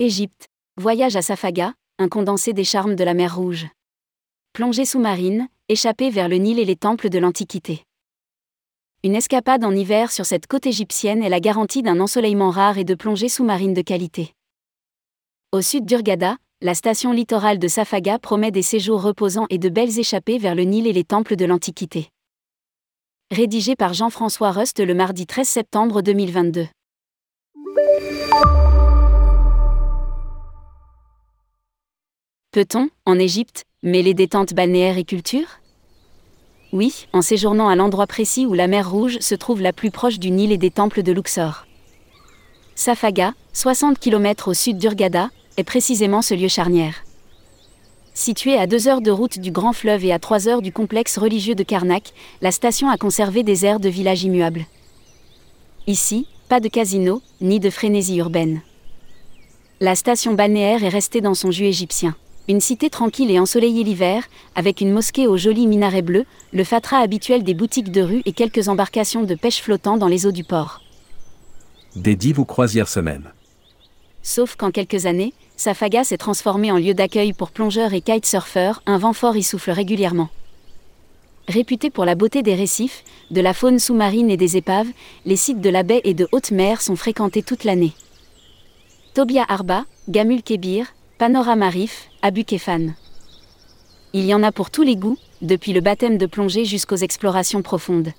Égypte. Voyage à Safaga, un condensé des charmes de la mer Rouge. Plongée sous-marine, échappée vers le Nil et les temples de l'Antiquité. Une escapade en hiver sur cette côte égyptienne est la garantie d'un ensoleillement rare et de plongées sous-marines de qualité. Au sud d'Urgada, la station littorale de Safaga promet des séjours reposants et de belles échappées vers le Nil et les temples de l'Antiquité. Rédigé par Jean-François Rust le mardi 13 septembre 2022. Peut-on, en Égypte, mêler détente balnéaire et culture? Oui, en séjournant à l'endroit précis où la mer Rouge se trouve la plus proche du Nil et des temples de Luxor. Safaga, 60 km au sud d'Urgada, est précisément ce lieu charnière. Située à 2 heures de route du grand fleuve et à 3 heures du complexe religieux de Karnak, la station a conservé des airs de village immuable. Ici, pas de casino, ni de frénésie urbaine. La station balnéaire est restée dans son jus égyptien. Une cité tranquille et ensoleillée l'hiver, avec une mosquée aux jolis minarets bleus, le fatras habituel des boutiques de rue et quelques embarcations de pêche flottant dans les eaux du port. Des dives aux croisières semaine. Sauf qu'en quelques années, Safaga s'est transformé en lieu d'accueil pour plongeurs et kitesurfers, un vent fort y souffle régulièrement. Réputé pour la beauté des récifs, de la faune sous-marine et des épaves, les sites de la baie et de haute mer sont fréquentés toute l'année. Tobia Arba, Gamul Kebir, Panorama Reef, Abu Kefan. Il y en a pour tous les goûts, depuis le baptême de plongée jusqu'aux explorations profondes.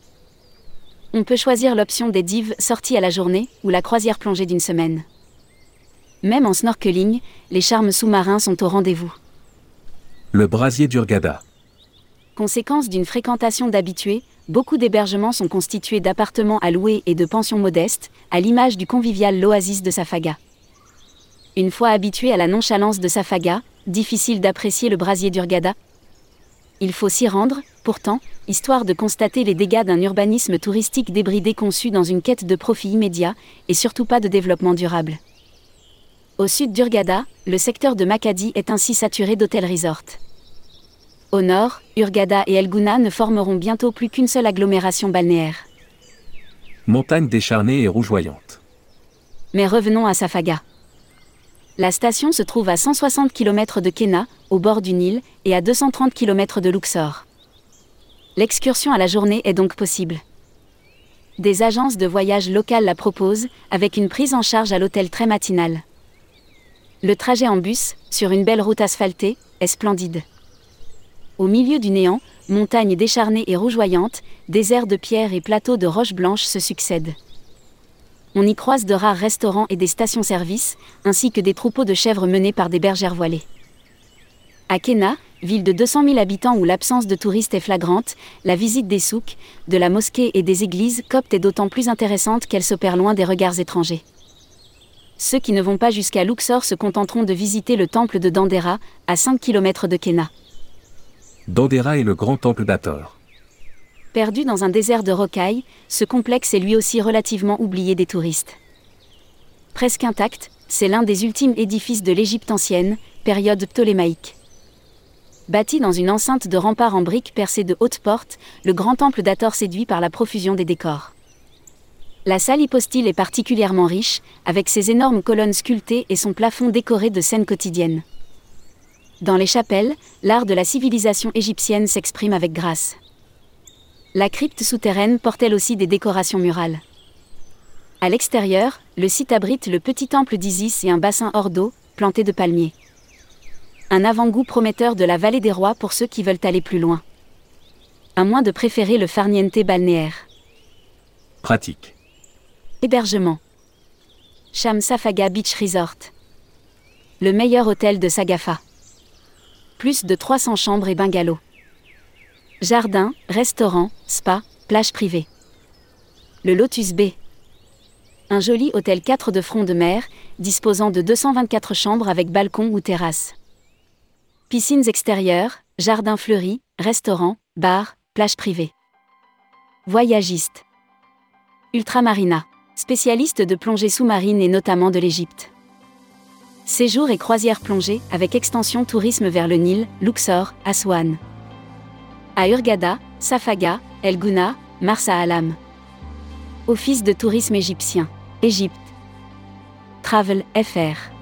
On peut choisir l'option des dives sorties à la journée ou la croisière plongée d'une semaine. Même en snorkeling, les charmes sous-marins sont au rendez-vous. Le brasier d'Urgada. Conséquence d'une fréquentation d'habitués, beaucoup d'hébergements sont constitués d'appartements à louer et de pensions modestes, à l'image du convivial l'Oasis de Safaga. Une fois habitué à la nonchalance de Safaga, difficile d'apprécier le brasier d'Urgada. Il faut s'y rendre, pourtant, histoire de constater les dégâts d'un urbanisme touristique débridé conçu dans une quête de profit immédiat, et surtout pas de développement durable. Au sud d'Urgada, le secteur de Makadi est ainsi saturé d'hôtels-resorts. Au nord, Urgada et El Gouna ne formeront bientôt plus qu'une seule agglomération balnéaire. Montagne décharnée et rougeoyante. Mais revenons à Safaga. La station se trouve à 160 km de Kena, au bord du Nil, et à 230 km de Luxor. L'excursion à la journée est donc possible. Des agences de voyage locales la proposent, avec une prise en charge à l'hôtel très matinale. Le trajet en bus, sur une belle route asphaltée, est splendide. Au milieu du néant, montagnes décharnées et rougeoyantes, déserts de pierres et plateaux de roches blanches se succèdent on y croise de rares restaurants et des stations-service, ainsi que des troupeaux de chèvres menés par des bergères voilées. À Kena, ville de 200 000 habitants où l'absence de touristes est flagrante, la visite des souks, de la mosquée et des églises coptes est d'autant plus intéressante qu'elle s'opère loin des regards étrangers. Ceux qui ne vont pas jusqu'à Luxor se contenteront de visiter le temple de Dandera, à 5 km de Kena. Dandera est le grand temple d'Ator. Perdu dans un désert de rocailles, ce complexe est lui aussi relativement oublié des touristes. Presque intact, c'est l'un des ultimes édifices de l'Égypte ancienne, période ptolémaïque. Bâti dans une enceinte de remparts en briques percées de hautes portes, le grand temple d'Ator séduit par la profusion des décors. La salle hypostyle est particulièrement riche, avec ses énormes colonnes sculptées et son plafond décoré de scènes quotidiennes. Dans les chapelles, l'art de la civilisation égyptienne s'exprime avec grâce. La crypte souterraine porte elle aussi des décorations murales. À l'extérieur, le site abrite le petit temple d'Isis et un bassin hors d'eau, planté de palmiers. Un avant-goût prometteur de la vallée des rois pour ceux qui veulent aller plus loin. À moins de préférer le farniente balnéaire. Pratique. Hébergement. Sham Safaga Beach Resort. Le meilleur hôtel de Sagafa. Plus de 300 chambres et bungalows. Jardin, restaurant, spa, plage privée. Le Lotus B. Un joli hôtel 4 de front de mer, disposant de 224 chambres avec balcon ou terrasse. Piscines extérieures, jardin fleuri, restaurant, bar, plage privée. Voyagiste. Ultramarina. Spécialiste de plongée sous-marine et notamment de l'Égypte. Séjour et croisière plongée avec extension tourisme vers le Nil, Luxor, Aswan à Urgada, Safaga, El Gouna, Marsa Alam. Office de tourisme égyptien. Égypte. Travel FR.